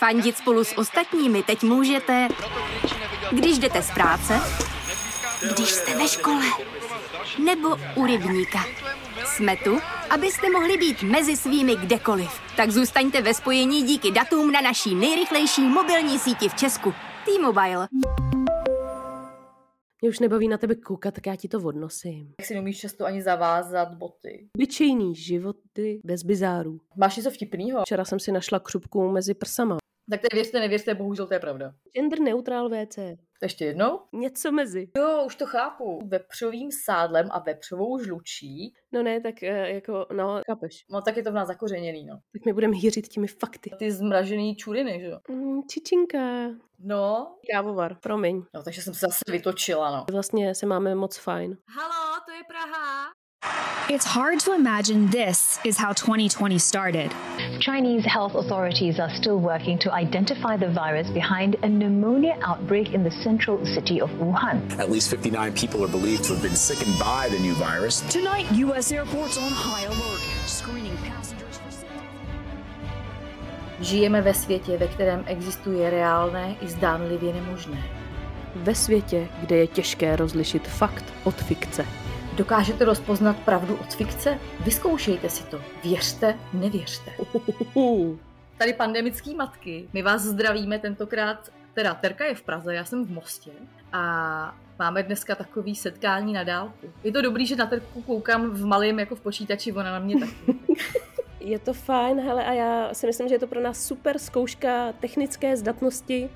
Fandit spolu s ostatními teď můžete, když jdete z práce, když jste ve škole, nebo u rybníka. Jsme tu, abyste mohli být mezi svými kdekoliv. Tak zůstaňte ve spojení díky datům na naší nejrychlejší mobilní síti v Česku. T-Mobile. Mě už nebaví na tebe koukat, tak já ti to odnosím. Jak si neumíš často ani zavázat boty. Obyčejný životy bez bizárů. Máš něco vtipného? Včera jsem si našla křupku mezi prsama. Tak to je věřte, nevěřte, bohužel to je pravda. Gender neutral WC. Ještě jednou? Něco mezi. Jo, už to chápu. Vepřovým sádlem a vepřovou žlučí. No ne, tak eh, jako, no, chápeš. No tak je to v nás zakořeněný, no. Tak my budeme hýřit těmi fakty. Ty zmražený čuriny, že jo? Mm, čičinka. No. Kávovar, promiň. No, takže jsem se zase vytočila, no. Vlastně se máme moc fajn. Halo, to je Praha. It's hard to imagine this is how 2020 started. Chinese health authorities are still working to identify the virus behind a pneumonia outbreak in the central city of Wuhan. At least 59 people are believed to have been sickened by the new virus. Tonight, U.S. airports on high alert, screening passengers for Žijeme ve světě, ve kterém existuje reálné i zdánlivě nemožné. Ve světě, kde je těžké rozlišit fakt od fikce. Dokážete rozpoznat pravdu od fikce? Vyzkoušejte si to. Věřte, nevěřte. Tady pandemický matky. My vás zdravíme tentokrát, teda Terka je v Praze, já jsem v Mostě a máme dneska takový setkání na dálku. Je to dobrý, že na Terku koukám v malém jako v počítači, ona na mě taky. Je to fajn, hele, a já si myslím, že je to pro nás super zkouška technické zdatnosti,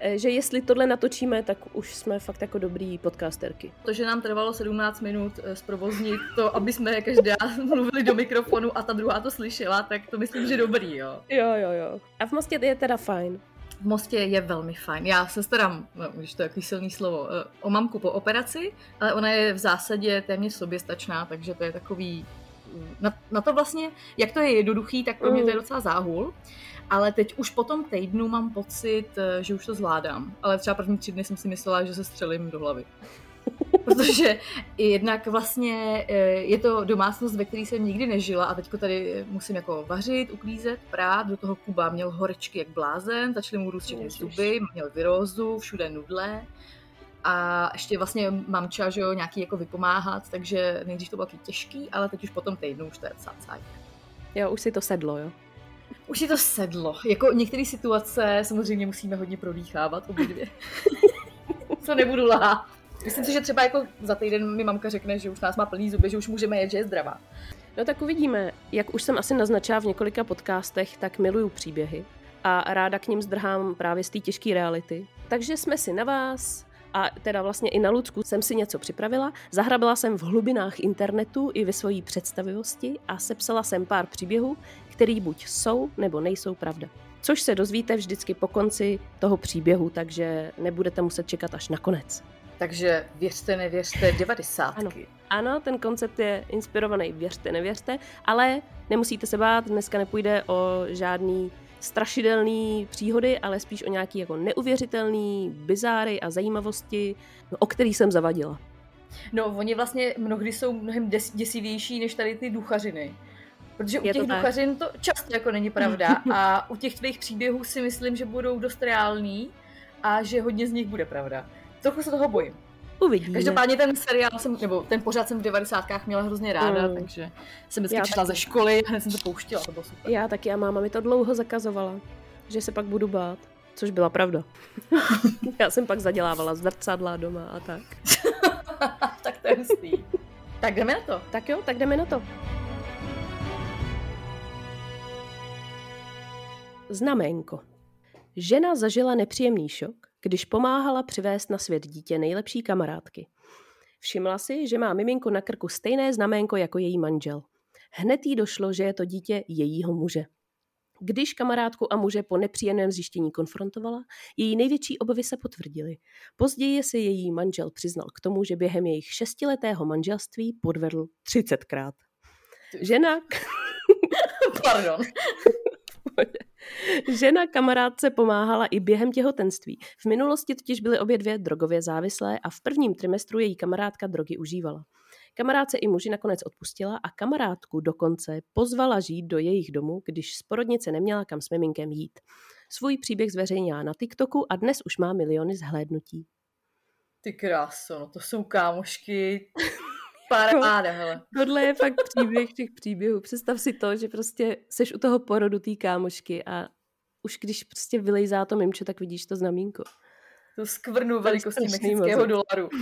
že jestli tohle natočíme, tak už jsme fakt jako dobrý podcasterky. To, že nám trvalo 17 minut eh, zprovoznit to, aby jsme každá mluvili do mikrofonu a ta druhá to slyšela, tak to myslím, že dobrý, jo. Jo, jo, jo. A v Mostě je teda fajn. V Mostě je velmi fajn. Já se starám, no, když to je takový silný slovo, eh, o mamku po operaci, ale ona je v zásadě téměř soběstačná, takže to je takový na, na to vlastně, jak to je jednoduchý, tak pro mě to je docela záhul. Ale teď už po tom týdnu mám pocit, eh, že už to zvládám. Ale třeba první tři dny jsem si myslela, že se střelím do hlavy. Protože jednak vlastně eh, je to domácnost, ve které jsem nikdy nežila a teďko tady musím jako vařit, uklízet, prát, do toho Kuba měl horečky jak blázen, začaly mu růst všechny zuby, měl virózu, všude nudle a ještě vlastně mamča, že jo, nějaký jako vypomáhat, takže nejdřív to bylo taky těžký, ale teď už po tom týdnu už to je docela Jo, už si to sedlo, jo? Už si to sedlo. Jako některé situace samozřejmě musíme hodně prodýchávat obě dvě. Co nebudu lhát. Myslím si, že třeba jako za týden mi mamka řekne, že už nás má plný zuby, že už můžeme jet, že je zdravá. No tak uvidíme. Jak už jsem asi naznačila v několika podcastech, tak miluju příběhy a ráda k ním zdrhám právě z té těžké reality. Takže jsme si na vás a teda vlastně i na Lucku jsem si něco připravila. Zahrabila jsem v hlubinách internetu i ve své představivosti a sepsala jsem pár příběhů, který buď jsou nebo nejsou pravda. Což se dozvíte vždycky po konci toho příběhu, takže nebudete muset čekat až na konec. Takže věřte, nevěřte, 90. Ano. ano, ten koncept je inspirovaný věřte, nevěřte, ale nemusíte se bát, dneska nepůjde o žádný strašidelný příhody, ale spíš o nějaký jako neuvěřitelný bizáry a zajímavosti, no, o který jsem zavadila. No, oni vlastně mnohdy jsou mnohem des- děsivější než tady ty duchařiny. Protože u Je těch to duchařin to často jako není pravda a u těch tvých příběhů si myslím, že budou dost reální a že hodně z nich bude pravda. Trochu se toho bojím. Uvidíme. Každopádně ten seriál jsem, nebo ten pořád jsem v 90. měla hrozně ráda, Mm. takže jsem vždycky Já přišla taky. ze školy a hned jsem to pouštěla, to bylo super. Já taky a máma mi to dlouho zakazovala, že se pak budu bát. Což byla pravda. Já jsem pak zadělávala zrcadla doma a tak. tak to je hustý. tak jdeme na to. Tak jo, tak jdeme na to. Znaménko. Žena zažila nepříjemný šok, když pomáhala přivést na svět dítě nejlepší kamarádky. Všimla si, že má miminko na krku stejné znaménko jako její manžel. Hned jí došlo, že je to dítě jejího muže. Když kamarádku a muže po nepříjemném zjištění konfrontovala, její největší obavy se potvrdily. Později se její manžel přiznal k tomu, že během jejich šestiletého manželství podvedl 30krát. Žena, Pardon. žena kamarádce pomáhala i během těhotenství. V minulosti totiž byly obě dvě drogově závislé a v prvním trimestru její kamarádka drogy užívala. Kamarádce i muži nakonec odpustila a kamarádku dokonce pozvala žít do jejich domu, když z porodnice neměla kam s miminkem jít. Svůj příběh zveřejnila na TikToku a dnes už má miliony zhlédnutí. Ty kráso, no to jsou kámošky. Paráda, hele. Tohle je fakt příběh těch příběhů. Představ si to, že prostě seš u toho porodu té kámošky a už když prostě vylejzá to mimče, tak vidíš to znamínko. Tu skvrnu velikostí strašný mexického mozek. dolaru.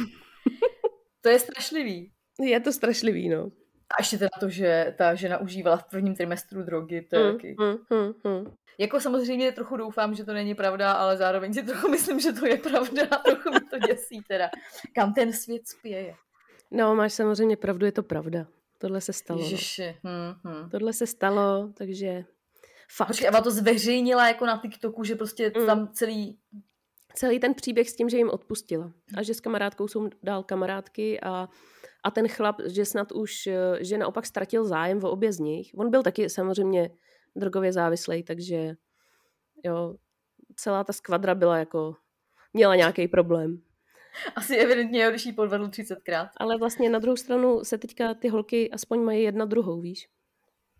To je strašlivý. Je to strašlivý, no. A ještě teda to, že ta žena užívala v prvním trimestru drogy, to je Mm, taky. mm, mm, mm. Jako samozřejmě trochu doufám, že to není pravda, ale zároveň si trochu myslím, že to je pravda a trochu mi to děsí teda. Kam ten svět spěje. No, máš samozřejmě pravdu, je to pravda. Tohle se stalo. No. Ježiši. Hm, hm. Tohle se stalo, takže fakt. Počkej, Eva to zveřejnila jako na TikToku, že prostě Mm. tam celý... Celý ten příběh s tím, že jim odpustila. A že s kamarádkou jsou dál kamarádky a, a ten chlap, že snad už, že naopak ztratil zájem o obě z nich. On byl taky samozřejmě drogově závislý, takže jo, celá ta skvadra byla jako, měla nějaký problém. Asi evidentně, když jí podvedl 30krát. Ale vlastně na druhou stranu se teďka ty holky aspoň mají jedna druhou, víš?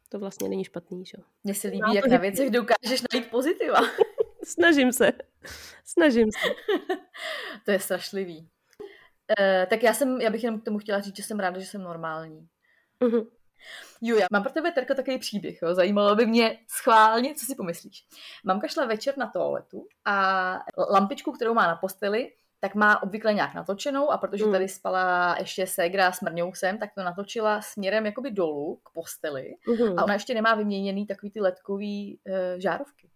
To vlastně není špatný, že? jo? Mně se líbí, jak na věcech dokážeš najít pozitiva. Snažím se. Snažím se. to je strašlivý. Eh, tak já, jsem, já bych jenom k tomu chtěla říct, že jsem ráda, že jsem normální. Mhm. Jo, já mám pro tebe, Terko, takový příběh. Jo. Zajímalo by mě schválně, co si pomyslíš. Mamka šla večer na toaletu a lampičku, kterou má na posteli, tak má obvykle nějak natočenou a protože Mm. tady spala ještě ségra s mrňousem, tak to natočila směrem jakoby dolů k posteli Mhm. a ona ještě nemá vyměněný takový ty ledkový e, žárovky.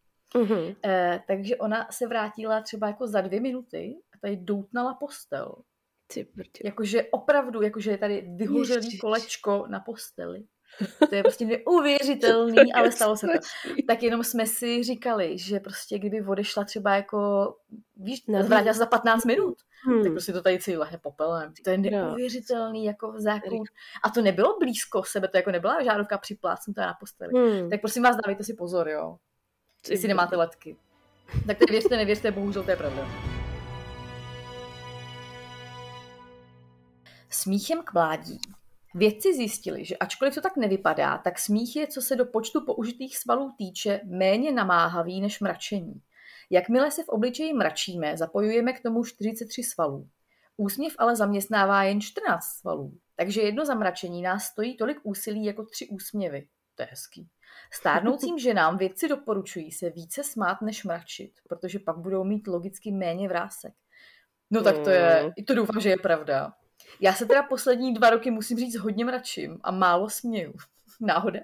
E, takže ona se vrátila třeba jako za dvě minuty a tady doutnala postel. Jakože opravdu, jakože je tady vyhořelý kolečko na posteli. To je prostě neuvěřitelný, ale stalo se to. Tak jenom jsme si říkali, že prostě kdyby odešla třeba jako, víš, vrátila se za 15 minut, Hmm. tak prostě to tady celý lehne popelem. To je neuvěřitelný jako zákon. A to nebylo blízko sebe, to jako nebyla žárovka připlácnutá na posteli. Hmm. Tak prosím vás, dávejte si pozor, jo. Jestli nemáte letky. Tak to věřte, nevěřte, bohužel to je pravda. Smíchem k mládí. Vědci zjistili, že ačkoliv to tak nevypadá, tak smích je, co se do počtu použitých svalů týče, méně namáhavý než mračení. Jakmile se v obličeji mračíme, zapojujeme k tomu 43 svalů. Úsměv ale zaměstnává jen 14 svalů, takže jedno zamračení nás stojí tolik úsilí jako tři úsměvy. To je hezký. Stárnoucím ženám vědci doporučují se více smát než mračit, protože pak budou mít logicky méně vrásek. No tak to je, i to doufám, že je pravda. Já se teda poslední dva roky musím říct hodně mračím a málo směju. Náhoda.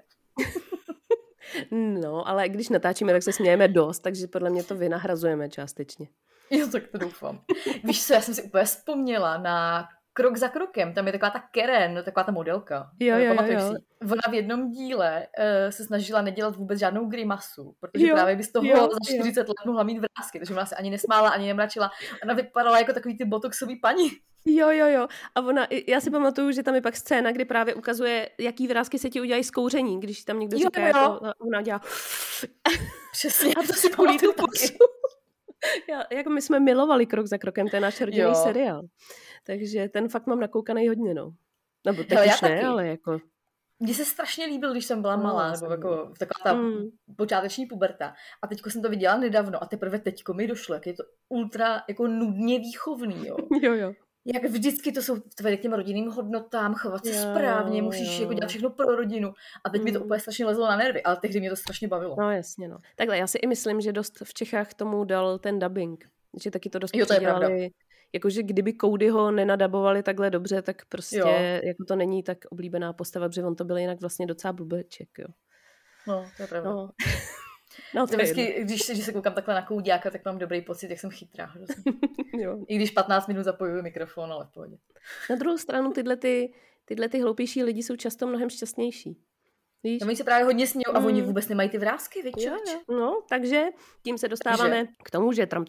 No, ale když natáčíme, tak se smějeme dost, takže podle mě to vynahrazujeme částečně. Jo, tak to doufám. Víš co, já jsem si úplně vzpomněla na Krok za krokem, tam je taková ta Keren, no, taková ta modelka. Jo, Eh, jo, jo, jo. si? Ona v jednom díle uh, se snažila nedělat vůbec žádnou grimasu, protože Jo, právě by z toho jo, za jo. 40 let mohla mít vrázky, takže ona se ani nesmála, ani nemračila. Ona vypadala jako takový ty botoxový paní. Jo, jo, jo. A ona, já si pamatuju, že tam je pak scéna, kdy právě ukazuje, jaký vrázky se ti udělají z kouření, když tam někdo Jo, říká, jo. jako, a ona dělá Přesně, já to si pamatuju. Já, jako my jsme milovali krok za krokem, to je náš rodinný Jo. seriál. Takže ten fakt mám nakoukaný hodně, no. Nebo teď Hele, už ne, taky. ale jako... Mně se strašně líbil, když jsem byla No, malá, nebo jako taková ta Mm. počáteční puberta. A teďko jsem to viděla nedávno a teprve teďko mi došlo, jak je to ultra jako nudně výchovný, jo. Jo, jo. Jak vždycky to jsou vede k těm rodinným hodnotám, chovat se Jo, správně, musíš jo. jako dělat všechno pro rodinu. A teď mi to Mm. úplně strašně lezlo na nervy, ale tehdy mě to strašně bavilo. No jasně, no. Takhle, já si i myslím, že dost v Čechách tomu dal ten dubbing. Že taky to dost Jo, to je pravda. Jakože kdyby Cody ho nenadabovali takhle dobře, tak prostě Jo. jako to není tak oblíbená postava, protože on to byl jinak vlastně docela blbeček, jo. No, to je pravda. No. No, To vždycky, když, se- když se koukám takhle na koudiáka, tak mám dobrý pocit, jak jsem chytrá. jo. I když 15 minut zapojuju mikrofon, ale v pohodě. Na druhou stranu tyhle, ty, tyhle ty hloupější lidi jsou často mnohem šťastnější. Víš? No, oni se právě hodně smějou a oni Mm. vůbec nemají ty vrázky, víš? Jo, jo. No, takže tím se dostáváme k tomu, že tram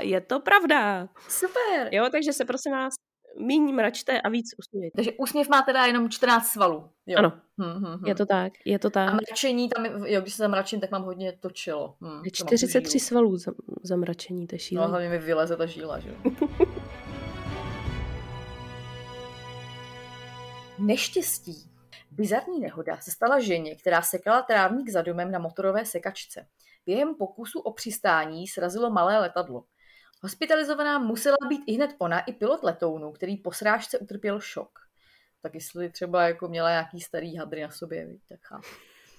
je to pravda. Super! Jo, takže se prosím vás míň mračte a víc usmějte. Takže úsměv má teda jenom 14 svalů. Jo. Ano. Hm, hm, hm. Je to tak, je to A tak. mračení, tam, jo, když se zamračím, tak mám hodně. Hm, to tu 43 žílu. svalů za, zamračení, to je No, hlavně mi vyleze ta žíla, že jo. Neštěstí. Bizarní nehoda se stala ženě, která sekala trávník za domem na motorové sekačce. během pokusu o přistání srazilo malé letadlo. Hospitalizovaná musela být i hned ona, i pilot letounu, který po srážce utrpěl šok. Tak jestli třeba jako měla nějaký starý hadry na sobě, tak chápu.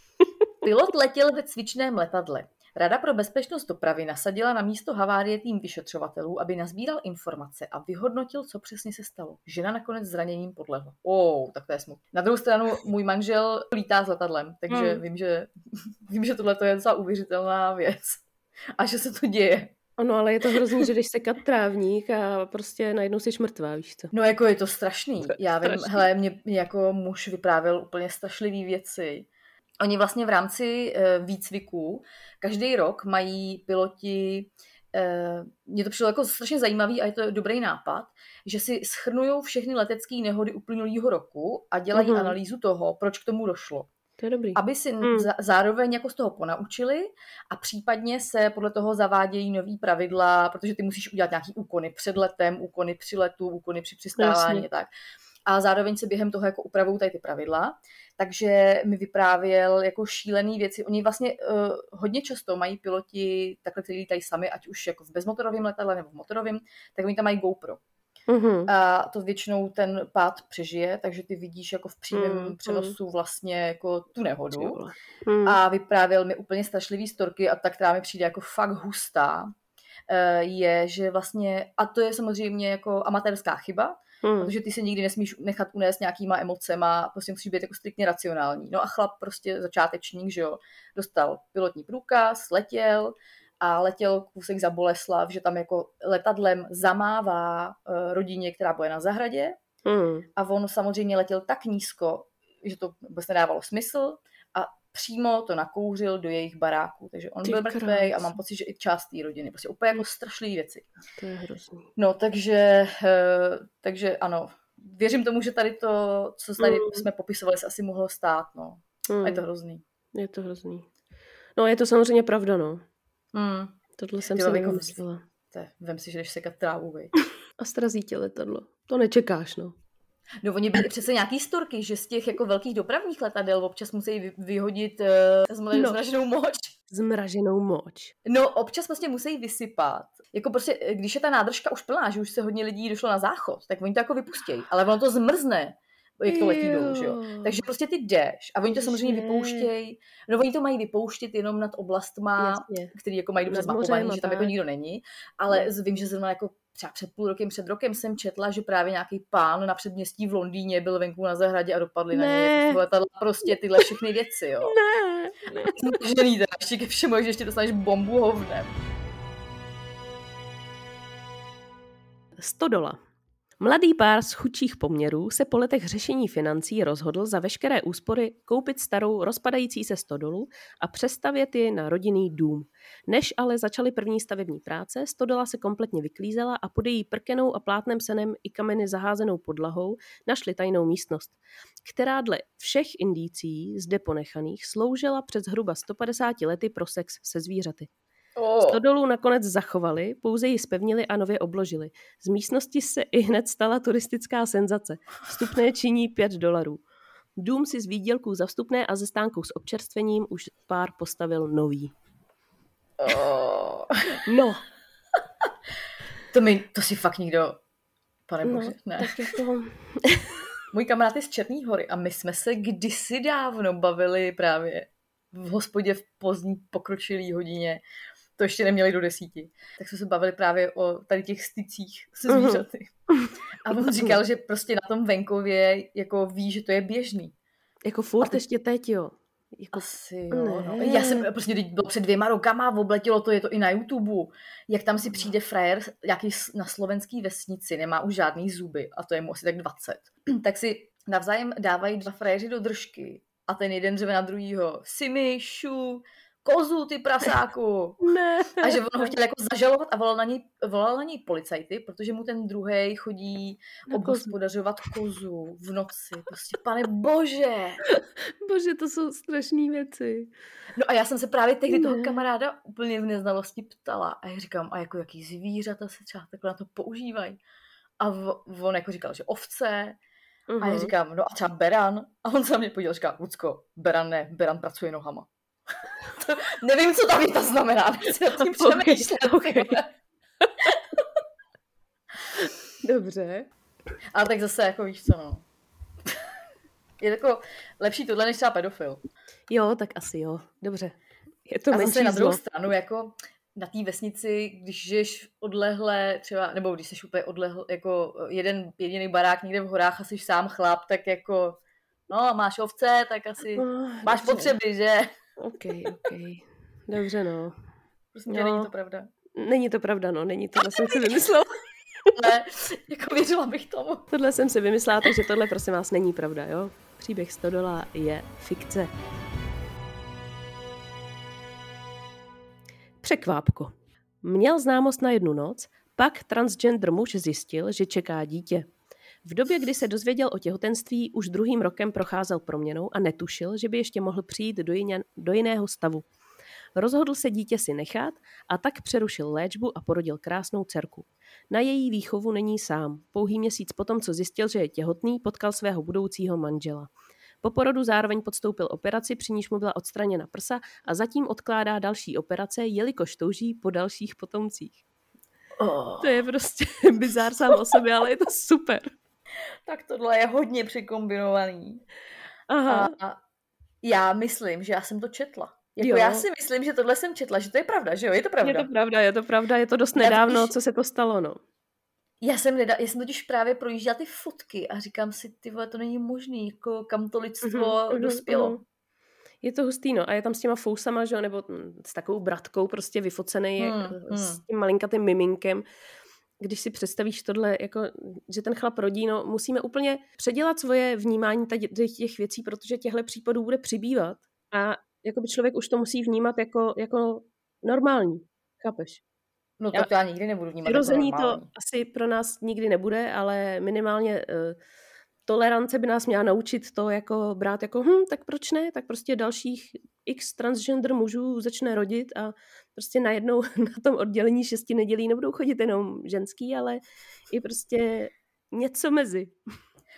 Pilot letěl ve cvičném letadle. Rada pro bezpečnost dopravy nasadila na místo havárie tým vyšetřovatelů, aby nazbíral informace a vyhodnotil, co přesně se stalo. Žena nakonec zraněním podlehla. Oh, tak to je smutné. Na druhou stranu můj manžel lítá s letadlem, takže hmm. vím, že, vím, že tohle je docela uvěřitelná věc. A že se to děje. Ono, ale je to hrozný, že když se kat trávník a prostě najednou jsi mrtvá, víš co? No jako je to strašný. Já vím, strašný. hele, mě, mě jako muž vyprávěl úplně strašlivý věci. Oni vlastně v rámci uh, výcviku každý rok mají piloti Uh, mě to přišlo jako strašně zajímavý a je to dobrý nápad, že si schrnují všechny letecké nehody uplynulého roku a dělají uh-huh. analýzu toho, proč k tomu došlo. To je dobrý. Aby si hmm. zároveň jako z toho ponaučili a případně se podle toho zavádějí nový pravidla, protože ty musíš udělat nějaký úkony před letem, úkony při letu, úkony při přistávání tak. A zároveň se během toho jako upravují tady ty pravidla. Takže mi vyprávěl jako šílený věci. Oni vlastně uh, hodně často mají piloti takhle, kteří lítají sami, ať už jako v bezmotorovém letadle nebo v motorovém, tak oni tam mají GoPro. Mm-hmm. A to většinou ten pád přežije, takže ty vidíš jako v přímém mm, přenosu vlastně jako tu nehodu. Mm. A vyprávěl mi úplně strašlivý storky a ta, která mi přijde jako fakt hustá, eh, je, že vlastně, a to je samozřejmě jako amatérská chyba, Hmm. Protože ty se nikdy nesmíš nechat unést nějakýma emocema, prostě musíš být jako striktně racionální. No a chlap prostě začátečník, že jo, dostal pilotní průkaz, letěl, a letěl kousek za Boleslav, že tam jako letadlem zamává uh, rodině, která bude na zahradě mm. a on samozřejmě letěl tak nízko, že to vůbec nedávalo smysl přímo to nakouřil do jejich baráku. Takže on Ty byl mrtvý a mám pocit, že i část té rodiny. Prostě úplně jako strašlivé věci. To je hrozný. No, takže, uh, takže ano, věřím tomu, že tady to, co tady mm. jsme popisovali, se asi mohlo stát, no. Mm. A je to hrozný. Je to hrozný. No, je to samozřejmě pravda, no. Mm. Tohle jsem si nevymyslela. Vem si, že jdeš sekat trávu, vej. A strazí tě letadlo. To nečekáš, no. No oni byli přece nějaký storky, že z těch jako velkých dopravních letadel občas musí vyhodit uh, no. zmraženou moč. Zmraženou moč. No občas vlastně musí vysypat. Jako prostě, když je ta nádržka už plná, že už se hodně lidí došlo na záchod, tak oni to jako vypustějí. Ale ono to zmrzne jak to letí dolů, že jo. Takže prostě ty jdeš a oni to samozřejmě vypouštějí. No oni to mají vypouštět jenom nad oblastma, Jasně. který jako mají dobře zmapovaný, že tam jako nikdo není. Ale no. vím, že zrovna jako třeba před půl rokem, před rokem jsem četla, že právě nějaký pán na předměstí v Londýně byl venku na zahradě a dopadli ne. na něj letadla prostě tyhle všechny věci, jo. Ne, ne. Žený teda, ještě ke všemu, že ještě dostaneš bombu hovnem. Stodola. Mladý pár z chudších poměrů se po letech řešení financí rozhodl za veškeré úspory koupit starou rozpadající se stodolu a přestavět ji na rodinný dům. Než ale začaly první stavební práce, stodola se kompletně vyklízela a pod její prkenou a plátnem senem i kameny zaházenou podlahou našli tajnou místnost, která dle všech indicí zde ponechaných sloužila před zhruba 150 lety pro sex se zvířaty. Oh. Stodolu nakonec zachovali, pouze ji spevnili a nově obložili. Z místnosti se i hned stala turistická senzace. Vstupné činí 5 dolarů. Dům si z výdělků za vstupné a ze stánkou s občerstvením už pár postavil nový. Oh. No. to, mi, to si fakt nikdo... Pane no, bože, ne. Tak jako... Můj kamarád je z Černý hory a my jsme se kdysi dávno bavili právě v hospodě v pozdní pokročilý hodině to ještě neměli do desíti. Tak jsme se bavili právě o tady těch stycích se mhm. zvířaty. A on říkal, že prostě na tom venkově jako ví, že to je běžný. Jako furt ty... ještě teď, jo. Jako... Asi jo, no. Já jsem prostě bylo před dvěma rokama, obletilo to, je to i na YouTube, jak tam si přijde frajer jaký na slovenský vesnici, nemá už žádný zuby a to je mu asi tak 20. tak si navzájem dávají dva frajeři do držky a ten jeden řve na druhýho. Simi, šu, kozu, ty prasáku. ne. A že on ho chtěl jako zažalovat a volal na něj, volal na něj policajty, protože mu ten druhý chodí obhospodařovat kozu v noci. Prostě, pane bože. bože, to jsou strašné věci. No a já jsem se právě tehdy ne. toho kamaráda úplně v neznalosti ptala. A já říkám, a jako jaký zvířata se třeba takhle na to používají. A on jako říkal, že ovce, Uh-huh. A já říkám, no a třeba Beran. A on se na mě podíval, říká, Lucko, Beran ne, Beran pracuje nohama. To, nevím, co ta věta znamená, nechci nad tím Okay, přemýšlet. okay. Dobře. Ale tak zase, jako víš co, no. Je jako lepší tohle, než třeba pedofil. Jo, tak asi jo. Dobře. Je to A menší zase na druhou zlo. stranu, jako na té vesnici, když žiješ odlehle, třeba, nebo když jsi úplně odlehl, jako jeden jediný barák někde v horách a jsi sám chlap, tak jako, no, máš ovce, tak asi Oh, máš potřeby, že? OK, OK. Dobře, no. Prostě No. není to pravda. Není to pravda, no. Není to, jsem si vymyslela. Ale jako věřila bych tomu. Tohle jsem si vymyslela, takže tohle prosím vás není pravda, jo? Příběh Stodola je fikce. Překvápko. Měl známost na jednu noc, pak transgender muž zjistil, že čeká dítě. V době, kdy se dozvěděl o těhotenství, už druhým rokem procházel proměnou a netušil, že by ještě mohl přijít do, jině, do jiného stavu. Rozhodl se dítě si nechat a tak přerušil léčbu a porodil krásnou dcerku. Na její výchovu není sám. Pouhý měsíc potom, co zjistil, že je těhotný, potkal svého budoucího manžela. Po porodu zároveň podstoupil operaci, při níž mu byla odstraněna prsa a zatím odkládá další operace, jelikož touží po dalších potomcích. Oh, To je prostě bizár sám o sobě, ale je to super. Tak tohle je hodně překombinovaný. Aha, A já myslím, že já jsem to četla. Jako Jo. já si myslím, že tohle jsem četla, že to je pravda, že jo? Je to pravda. je to pravda, je to pravda, je to dost Já nedávno, totiž- co se to stalo, no. Já jsem, neda- já jsem totiž právě projížděla ty fotky a říkám si, ty vole, to není možný, jako kam to lidstvo mhm, dospělo. mhm. Je to hustý, no. A je tam s těma fousama, že jo, nebo mm, s takovou bratkou prostě vyfocený jak, Hmm, s hmm. tím malinkatým miminkem. Když si představíš tohle, jako, že ten chlap rodí, no, musíme úplně předělat svoje vnímání tady těch věcí, protože těchto případů bude přibývat. A jakoby člověk už to musí vnímat jako, jako normální. Chápeš? No Já- to já nikdy nebudu vnímat Přirozený jako to asi pro nás nikdy nebude, ale minimálně uh, tolerance by nás měla naučit to jako brát jako hm, tak proč ne, tak prostě dalších x transgender mužů začne rodit a prostě najednou na tom oddělení šesti nedělí nebudou chodit jenom ženský, ale i prostě něco mezi.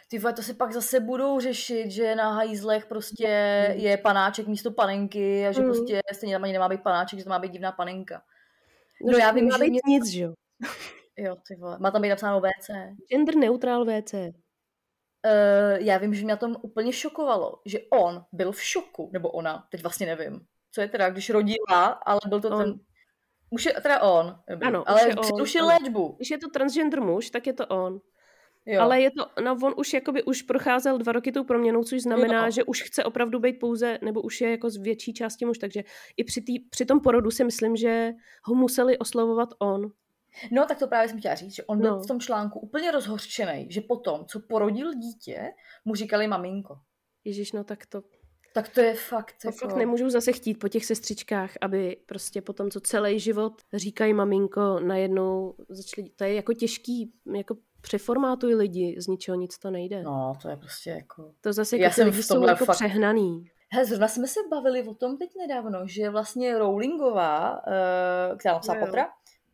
Ty vole, to si pak zase budou řešit, že na hajzlech prostě Hmm. je panáček místo panenky a že Mm. prostě stejně tam ani nemá být panáček, že to má být divná panenka. No, No já vím, že být mě- nic, že jo. Jo, ty vole. Má tam být napsáno WC. Gender neutral WC. Uh, já vím, že mě na tom úplně šokovalo, že on byl v šoku, nebo ona, teď vlastně nevím. Co je teda, když rodila, ale byl to On. ten... Už je teda on, dobrý. Ano, už ale je on, přerušil léčbu. Když je to transgender muž, tak je to on. Jo. Ale je to, no on už jakoby už procházel dva roky tou proměnou, což znamená, Jo. že už chce opravdu být pouze, nebo už je jako z větší části muž, takže i při, tý, při tom porodu si myslím, že ho museli oslovovat on. No, tak to právě jsem chtěla říct, že on byl No. v tom článku úplně rozhořčený, že potom, co porodil dítě, mu říkali maminko. Ježíš, no tak to, Tak to je fakt, to jako... fakt nemůžu zase chtít po těch sestřičkách, aby prostě potom, co celý život říkají maminko, najednou začali, to je jako těžký, jako přeformátuj lidi, z ničeho nic to nejde. No, to je prostě jako... To zase Já jako ty jsem lidi v jsou jako fakt- přehnaný. Hele, zrovna jsme se bavili o tom teď nedávno, že vlastně Rowlingová, uh, která napsala. Pottera,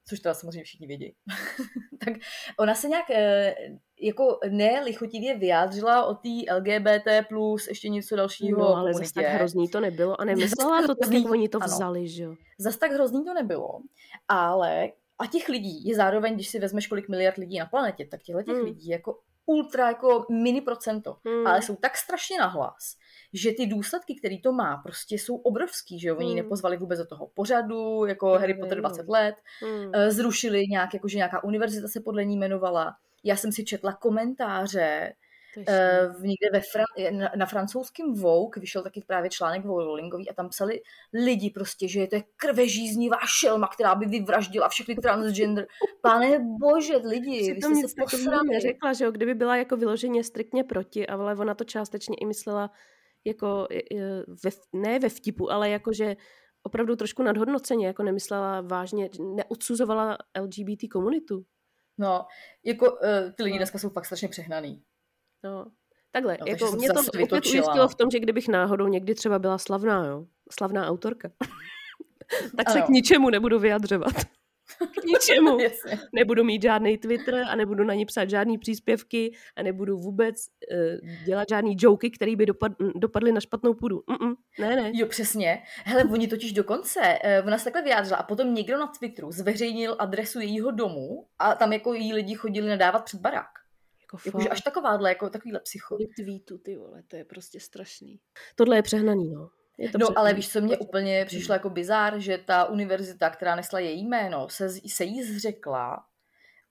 což teda samozřejmě všichni vědí, tak ona se nějak eh, jako nelichotivě vyjádřila o té LGBT plus ještě něco dalšího No, ale zase tak hrozný to nebylo a nemyslela to tak jak oni to ano. vzali, že jo. Zas tak hrozný to nebylo, ale a těch lidí je zároveň, když si vezmeš, kolik miliard lidí na planetě, tak těchto těch Hmm. lidí jako ultra jako mini procento, Hmm. ale jsou tak strašně nahlas, že ty důsledky, který to má, prostě jsou obrovský, že jo, oni Hmm. nepozvali vůbec do toho pořadu, jako Jo, Harry Potter jo. 20 let, Hmm. Eh, zrušili nějak, jakože nějaká univerzita se podle ní jmenovala, já jsem si četla komentáře, Eh, v někde ve Fran- na, na francouzském Vogue vyšel taky právě článek o Rowlingový a tam psali lidi prostě, že je to je krvežíznivá šelma, která by vyvraždila všechny transgender. Pane bože, lidi, vy jste nic se posrali. neřekla, že jo, kdyby byla jako vyloženě striktně proti, ale ona to částečně i myslela jako, ve, ne ve vtipu, ale jako, že opravdu trošku nadhodnoceně, jako nemyslela vážně, neodsuzovala LGBT komunitu. No, jako uh, ty lidi dneska jsou fakt strašně přehnaný. No. Takhle, No, jako mě se to opět ujistilo v tom, že kdybych náhodou někdy třeba byla slavná, jo, slavná autorka, tak se Ano. k ničemu nebudu vyjadřovat. K ničemu. Nebudu mít žádný Twitter a nebudu na ně psát žádný příspěvky a nebudu vůbec uh, dělat žádný joky, které by dopad, dopadly na špatnou půdu. Mm-mm, ne, ne. Jo, přesně. Hele, oni totiž dokonce, eh, ona se takhle vyjádřila a potom někdo na Twitteru zveřejnil adresu jejího domu a tam jako jí lidi chodili nadávat před barák. Jako Jakože až takováhle, jako takovýhle psycho. Tweetů, ty vole, to je prostě strašný. Tohle je přehnaný, no. Je to No, ale přehnaný. víš, co mě úplně přišlo jako bizár, že ta univerzita, která nesla její jméno, se, se jí zřekla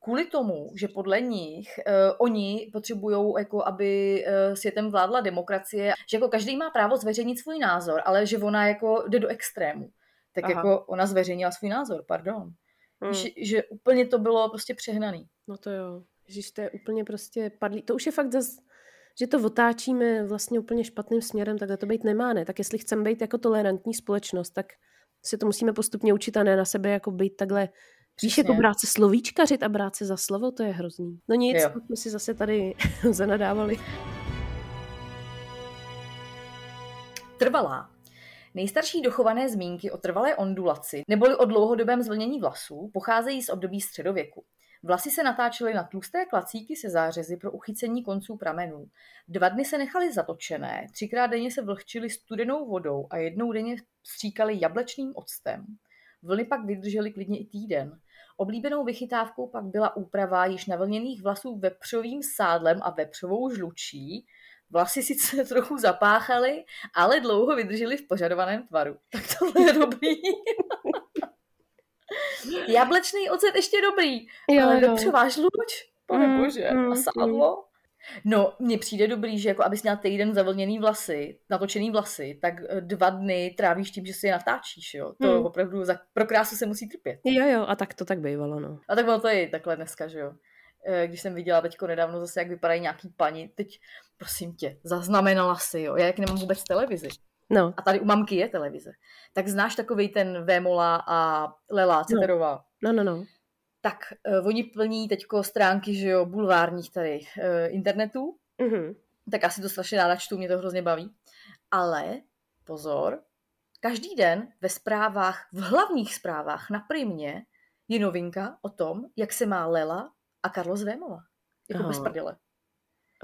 kvůli tomu, že podle nich uh, oni potřebují, jako aby uh, světem vládla demokracie, že jako každý má právo zveřejnit svůj názor, ale že ona jako jde do extrému. Tak Aha. jako ona zveřejnila svůj názor, pardon. Hmm. Že, že úplně to bylo prostě přehnaný. No to jo. Ježíš, to je úplně prostě padlý. To už je fakt zas, že to otáčíme vlastně úplně špatným směrem, takhle to být nemá, ne? Tak jestli chceme být jako tolerantní společnost, tak si to musíme postupně učit a ne na sebe jako být takhle Víš, jako brát se slovíčkařit a brát se za slovo, to je hrozný. No nic, Jo. tak jsme si zase tady zanadávali. Trvalá. Nejstarší dochované zmínky o trvalé ondulaci neboli o dlouhodobém zvlnění vlasů pocházejí z období středověku. Vlasy se natáčely na tlusté klacíky se zářezy pro uchycení konců pramenů. Dva dny se nechaly zatočené, třikrát denně se vlhčily studenou vodou a jednou denně stříkaly jablečným octem. Vlny pak vydržely klidně i týden. Oblíbenou vychytávkou pak byla úprava již navlněných vlasů vepřovým sádlem a vepřovou žlučí. Vlasy sice trochu zapáchaly, ale dlouho vydržely v požadovaném tvaru. Tak tohle je dobrý. Jablečný ocet ještě dobrý, Jo, ale jo. vepřová žluč, pane Mm, bože, mm, a sádlo. No, mně přijde dobrý, že jako abys měla týden zavlněný vlasy, natočený vlasy, tak eh, dva dny trávíš tím, že si je natáčíš, jo. To Hmm. opravdu za, pro krásu se musí trpět. Jo, jo, a tak to tak bývalo, no. A tak bylo to i takhle dneska, že jo. Eh, Když jsem viděla teďko nedávno zase, jak vypadají nějaký paní, teď prosím tě, zaznamenala si, jo, já jak nemám vůbec televizi, No, a tady u mamky je televize, tak znáš takový ten Vémola a Lela Ceterová, no, no, no. tak uh, oni plní teďko stránky, že jo, bulvárních tady uh, internetu, Mhm. tak asi to strašně ráda čtu, mě to hrozně baví. Ale pozor, každý den ve zprávách, v hlavních zprávách na primě je novinka o tom, jak se má Lela a Carlos Vémola. Jako Aha. bez prdele.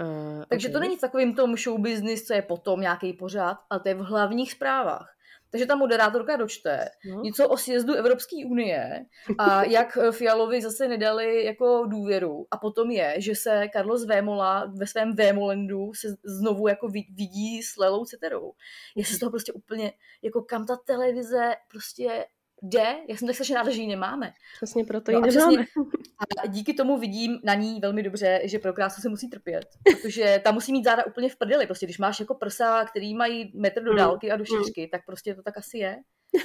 Uh, Takže to není takovým tom show business, co je potom nějaký pořád, ale to je v hlavních zprávách. Takže ta moderátorka dočte No. něco o sjezdu Evropské unie a jak Fialovi zase nedali jako důvěru. A potom je, že se Carlos Vémola ve svém Vémolendu se znovu jako vid- vidí s Lelou Ceterovou. Je se z toho prostě úplně, jako kam ta televize prostě jde. Já jsem tak strašně ráda, že ji nemáme. Přesně proto No ji nemáme. přesně- A díky tomu vidím na ní velmi dobře, že pro krásu se musí trpět. Protože ta musí mít záda úplně v prdeli. Prostě když máš jako prsa, který mají metr do Mm, dálky a do mm. šířky, tak prostě to tak asi je.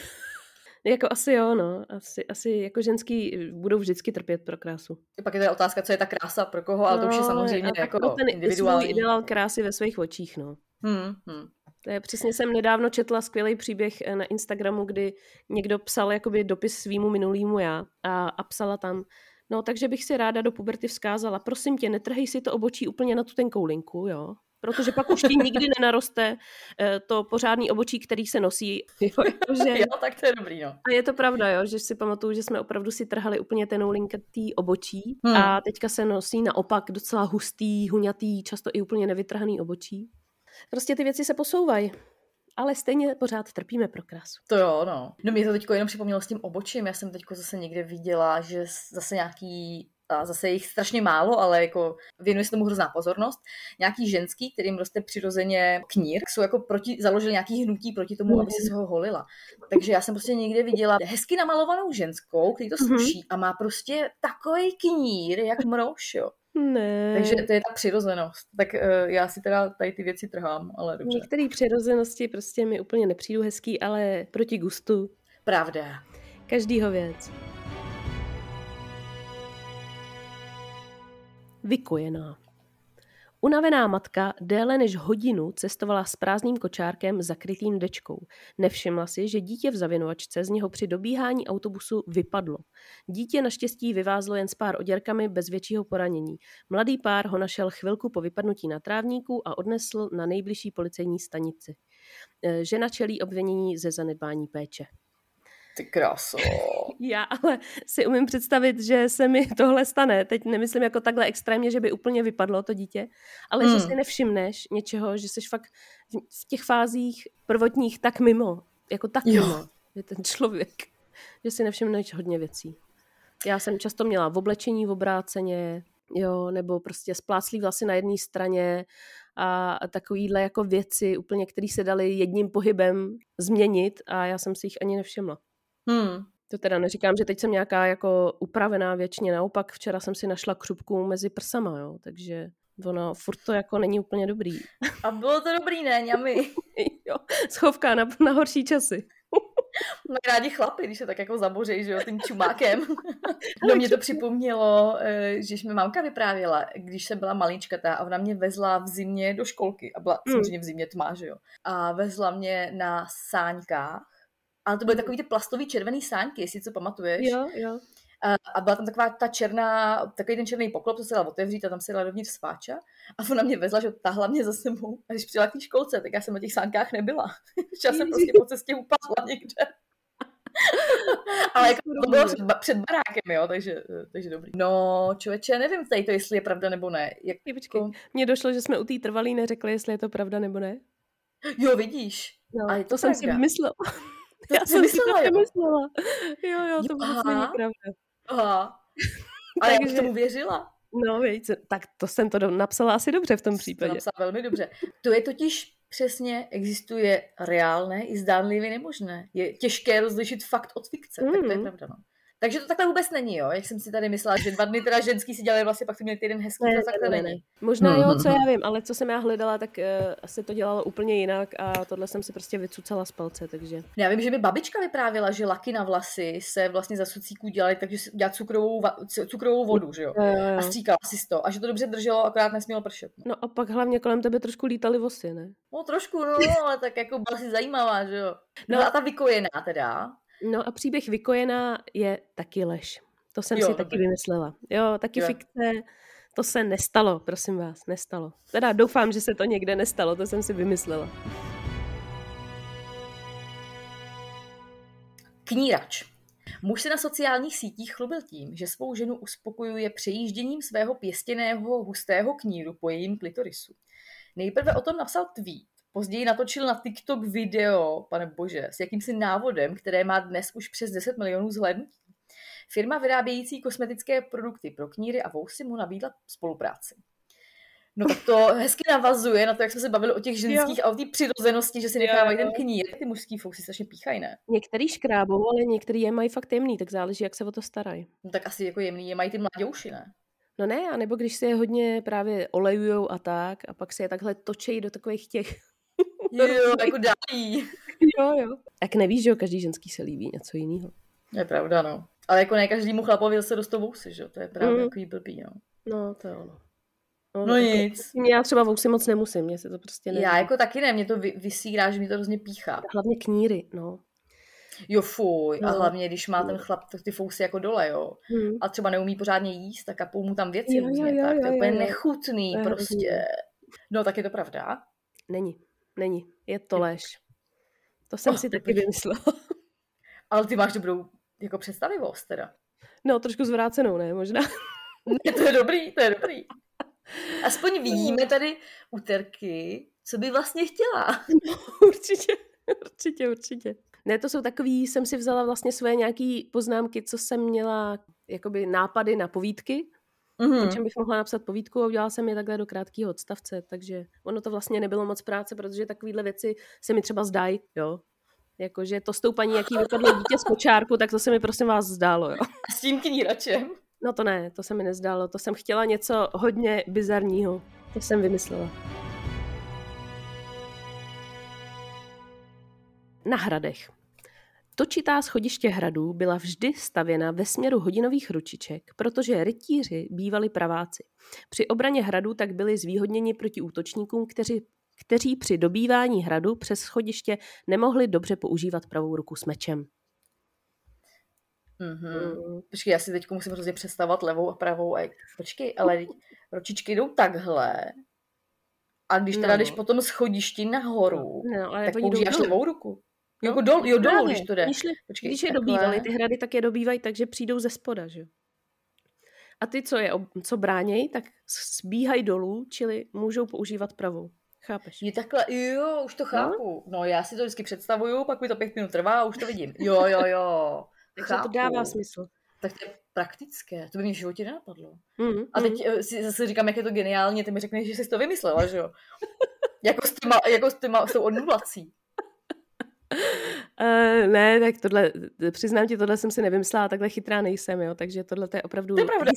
Jako asi jo, no. Asi, asi jako ženský budou vždycky trpět pro krásu. Pak je teda otázka, co je ta krása pro koho, ale to už je No, samozřejmě jako má ten individuální. svůj ideál krásy ve svých očích, no. Hmm, hmm. To je přesně, jsem nedávno četla skvělý příběh eh, na Instagramu, kdy někdo psal jakoby dopis svýmu minulýmu já a, a psala tam, no takže bych si ráda do puberty vzkázala, prosím tě, netrhej si to obočí úplně na tu tenkou linku, jo, protože pak už ti nikdy nenaroste eh, to pořádný obočí, který se nosí. Jo, jakože, Jo, tak to je dobrý, no. a je to pravda, jo, že si pamatuju, že jsme opravdu si trhali úplně tenou linkatý obočí Hmm. a teďka se nosí naopak docela hustý, huňatý, často i úplně nevytrhaný obočí. Prostě ty věci se posouvají, ale stejně pořád trpíme pro krásu. To jo, no. No mě to teďko jenom připomnělo s tím obočím. Já jsem teďko zase někde viděla, že zase nějaký a zase jich strašně málo, ale jako věnuje se tomu hrozná pozornost. Nějaký ženský, kterým roste přirozeně knír, jsou jako proti, založili nějaký hnutí proti tomu, aby si se ho holila. Takže já jsem prostě někde viděla hezky namalovanou ženskou, který to Mhm. sluší a má prostě takový knír, jak mrouš, jo. Ne. Takže to je ta přirozenost. Tak uh, já si teda tady ty věci trhám, ale dobře. Některé přirozenosti prostě mi úplně nepřijdou hezký, ale proti gustu Pravda. každýho věc. Vykojená. Unavená matka déle než hodinu cestovala s prázdným kočárkem zakrytým dečkou. Nevšimla si, že dítě v zavěnovačce z něho při dobíhání autobusu vypadlo. Dítě naštěstí vyvázlo jen s pár oděrkami bez většího poranění. Mladý pár ho našel chvilku po vypadnutí na trávníku a odnesl na nejbližší policejní stanici. E, Žena čelí obvinění ze zanedbání péče. Ty kráso. Já ale si umím představit, že se mi tohle stane. Teď nemyslím jako takhle extrémně, že by úplně vypadlo to dítě, ale hmm. že si nevšimneš něčeho, že jsi fakt v těch fázích prvotních tak mimo. Jako tak jo. mimo. Je ten člověk. Že si nevšimneš hodně věcí. Já jsem často měla v oblečení v obráceně, jo, nebo prostě spláclý vlasy na jedné straně a takovýhle jako věci úplně, které se daly jedním pohybem změnit a já jsem si jich ani nevšimla. Hmm. To teda neříkám, že teď jsem nějaká jako upravená věčně, naopak včera jsem si našla křupku mezi prsama, jo, takže ono furt to jako není úplně dobrý. A bylo to dobrý, ne, ňami? jo, schovka na, na horší časy. Mají rádi chlapy, když se tak jako zabořejí, že jo, tím čumákem. no mě to připomnělo, eh, že mi mamka vyprávěla, když jsem byla maličkatá a ona mě vezla v zimě do školky a byla mm. samozřejmě v zimě tma, že jo. A vezla mě na sáňkách, ale to byly takový ty plastový červený sáňky, jestli co pamatuješ. Jo, jo. A byla tam taková ta černá, takový ten černý poklop, co se dal otevřít a tam se dala dovnitř sváča. A ona mě vezla, že tahla mě za sebou. A když přijela k té školce, tak já jsem na těch sánkách nebyla. Já jsem prostě po cestě upadla někde. Ale jako to bylo před, před barákem, jo, takže, takže dobrý. No, člověče, nevím tady to, jestli je pravda nebo ne. Jak, počkej, jako... mně došlo, že jsme u té trvalý neřekli, jestli je to pravda nebo ne. Jo, vidíš. No, a je to, to jsem si vymyslela. To Já jsem myslela, si to vymyslela. Jo, jo, to vůbec není pravda. Aha. Ale Takže... já tomu věřila. No, víc, tak to jsem to napsala asi dobře v tom případě. To napsala velmi dobře. To je totiž přesně, existuje reálné i zdánlivě nemožné. Je těžké rozlišit fakt od fikce, mm. tak to je mm. pravda. No. Takže to takhle vůbec není, jo? Jak jsem si tady myslela, že dva dny teda ženský si dělali vlastně, pak to měli týden hezký, ne, to takhle ne, není. Možná jo, co já vím, ale co jsem já hledala, tak uh, asi to dělalo úplně jinak a tohle jsem si prostě vycucala z palce, takže. Já vím, že mi babička vyprávěla, že laky na vlasy se vlastně za sucíků dělaly, takže dělá cukrovou, cukrovou vodu, že jo? jo, jo. A stříkala si to. A že to dobře drželo, akorát nesmělo pršet. No. no a pak hlavně kolem tebe trošku lítaly vosy, ne? No trošku, no, ale tak jako byla si zajímavá, že jo? No, no a ta vykojená teda, No a příběh Vykojená je taky lež. To jsem jo, si taky vymyslela. Jo, taky jo. fikce. To se nestalo, prosím vás, nestalo. Teda doufám, že se to někde nestalo, to jsem si vymyslela. Knírač. Muž se na sociálních sítích chlubil tím, že svou ženu uspokojuje přejížděním svého pěstěného hustého kníru po jejím klitorisu. Nejprve o tom napsal tweet, Později natočil na TikTok video, pane bože, s jakýmsi návodem, které má dnes už přes 10 milionů zhlédnutí. Firma vyrábějící kosmetické produkty pro kníry a vousy mu nabídla spolupráci. No tak to hezky navazuje na to, jak jsme se bavili o těch ženských jo. a o té přirozenosti, že si nechávají ten knír. Ty mužský fousy strašně píchají, ne? Některý škrábou, ale některý je mají fakt jemný, tak záleží, jak se o to starají. No tak asi jako jemný je mají ty mladouši, ne? No ne, anebo když se je hodně právě olejujou a tak, a pak se je takhle točejí do takových těch Jo, jako dají. Jo, jo. Tak nevíš, že jo, každý ženský se líbí něco jiného. Je pravda, no. Ale jako ne každému chlapovi se dostou vousy, že jo? To je právě mm. takový blbý, no. No, to je ono. No, no nic. Já třeba vousy moc nemusím, mě se to prostě neví. Já jako taky ne, mě to vy, vysírá, že mi to hrozně píchá. Hlavně kníry, no. Jo, fuj. No. A hlavně, když má ten chlap ty fousy jako dole, jo. Hmm. A třeba neumí pořádně jíst, tak kapou mu tam věci jo, různě, jo, tak jo, to je úplně jo. nechutný jo, prostě. No, tak je to pravda? Není. Není. Je to lež. To jsem oh, si taky vymyslela. Ale ty máš dobrou jako představivost teda. No, trošku zvrácenou, ne? Možná. Ne, to je dobrý, to je dobrý. Aspoň vidíme tady úterky, co by vlastně chtěla. No, určitě, určitě, určitě. Ne, to jsou takový, jsem si vzala vlastně své nějaký poznámky, co jsem měla, jakoby nápady na povídky, mm-hmm. o čem bych mohla napsat povídku a udělala jsem je takhle do krátkého odstavce, takže ono to vlastně nebylo moc práce, protože takovéhle věci se mi třeba zdají, jo. Jakože to stoupaní, jaký vypadlo dítě z kočárku, tak to se mi prosím vás zdálo, jo. A s tím kníračem? No to ne, to se mi nezdálo, to jsem chtěla něco hodně bizarního, to jsem vymyslela. Na hradech. Točitá schodiště hradů byla vždy stavěna ve směru hodinových ručiček, protože rytíři bývali praváci. Při obraně hradu tak byli zvýhodněni proti útočníkům, kteří, kteří při dobývání hradu přes schodiště nemohli dobře používat pravou ruku s mečem. Mm-hmm. Mm. Počkej, já si teď musím hrozně představovat levou a pravou. A počkej, ale ručičky jdou takhle. A když teda no. jdeš potom schodišti nahoru, no, ale tak používáš levou ruku. Jako dol, jo, dolů, když to jde. Když, je- Počkej, když je takhle. dobývali ty hrady, tak je dobývají tak, že přijdou ze spoda, že jo. A ty, co je, co bránějí, tak sbíhají dolů, čili můžou používat pravou. Chápeš? Je takhle, jo, už to chápu. No, já si to vždycky představuju, pak mi to pět minut trvá a už to vidím. Jo, jo, jo. Takže to dává smysl. Tak to je praktické, to by mě v životě nenapadlo. Mm, A mm. teď eh, si zase říkám, jak je to geniálně, ty mi řekneš, že jsi to vymyslela, že jo? jako s těma, jako s těma, s tou odnulací. Uh, ne, tak tohle, přiznám ti, tohle jsem si nevymyslela, takhle chytrá nejsem, jo, takže tohle to je opravdu To je pravda,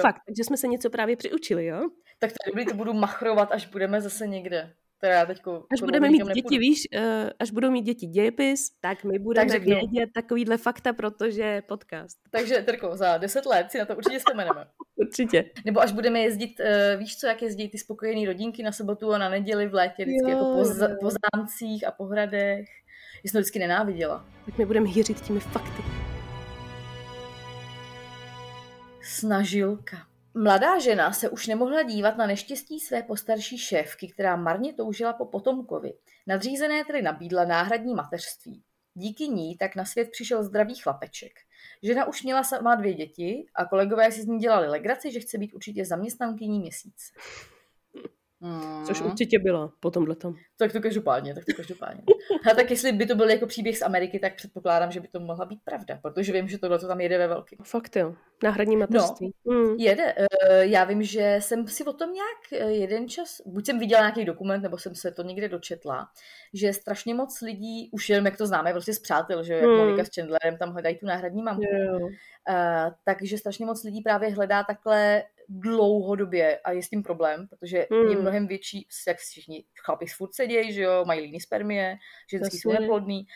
fakt, takže jsme se něco právě přiučili, jo. Tak dobrý, to budu machrovat, až budeme zase někde. Teda já teďko Až budeme mít děti, nepůjdu. víš, uh, až budou mít děti dějepis, tak my budeme řeknu. vědět takovýhle fakta, protože je podcast. Takže, Terko, za deset let si na to určitě vzpomeneme. Určitě. Nebo až budeme jezdit, uh, víš co, jak jezdí ty spokojený rodinky na sobotu a na neděli v létě, vždycky Jo, jako po, po zámcích a po hradech. Já jsem to vždycky nenáviděla. Tak my budeme hýřit těmi fakty. Snažilka. Mladá žena se už nemohla dívat na neštěstí své postarší šéfky, která marně toužila po potomkovi. Nadřízené tedy nabídla náhradní mateřství. Díky ní tak na svět přišel zdravý chlapeček. Žena už měla sama dvě děti a kolegové si z ní dělali legraci, že chce být určitě zaměstnankyní měsíc. Hmm. Což určitě bylo po tomhletom. Tak to každopádně, tak to každopádně. A tak jestli by to byl jako příběh z Ameriky, tak předpokládám, že by to mohla být pravda, protože vím, že tohle to tam jede ve velkým. Fakt jo. Náhradní mateřství. No. Mm. Jede. Eh, Já vím, že jsem si o tom nějak eh, jeden čas, buď jsem viděla nějaký dokument, nebo jsem se to někde dočetla, že strašně moc lidí, už jenom jak to známe, prostě z přátel, že Hmm. Monika s Chandlerem tam hledají tu náhradní mamku, Jo. Eh, takže strašně moc lidí právě hledá takhle dlouhodobě a je s tím problém, protože Hmm. je mnohem větší, jak všichni chlapi furt sedějí, že jo, mají líný spermie, ženský jsou neplodný,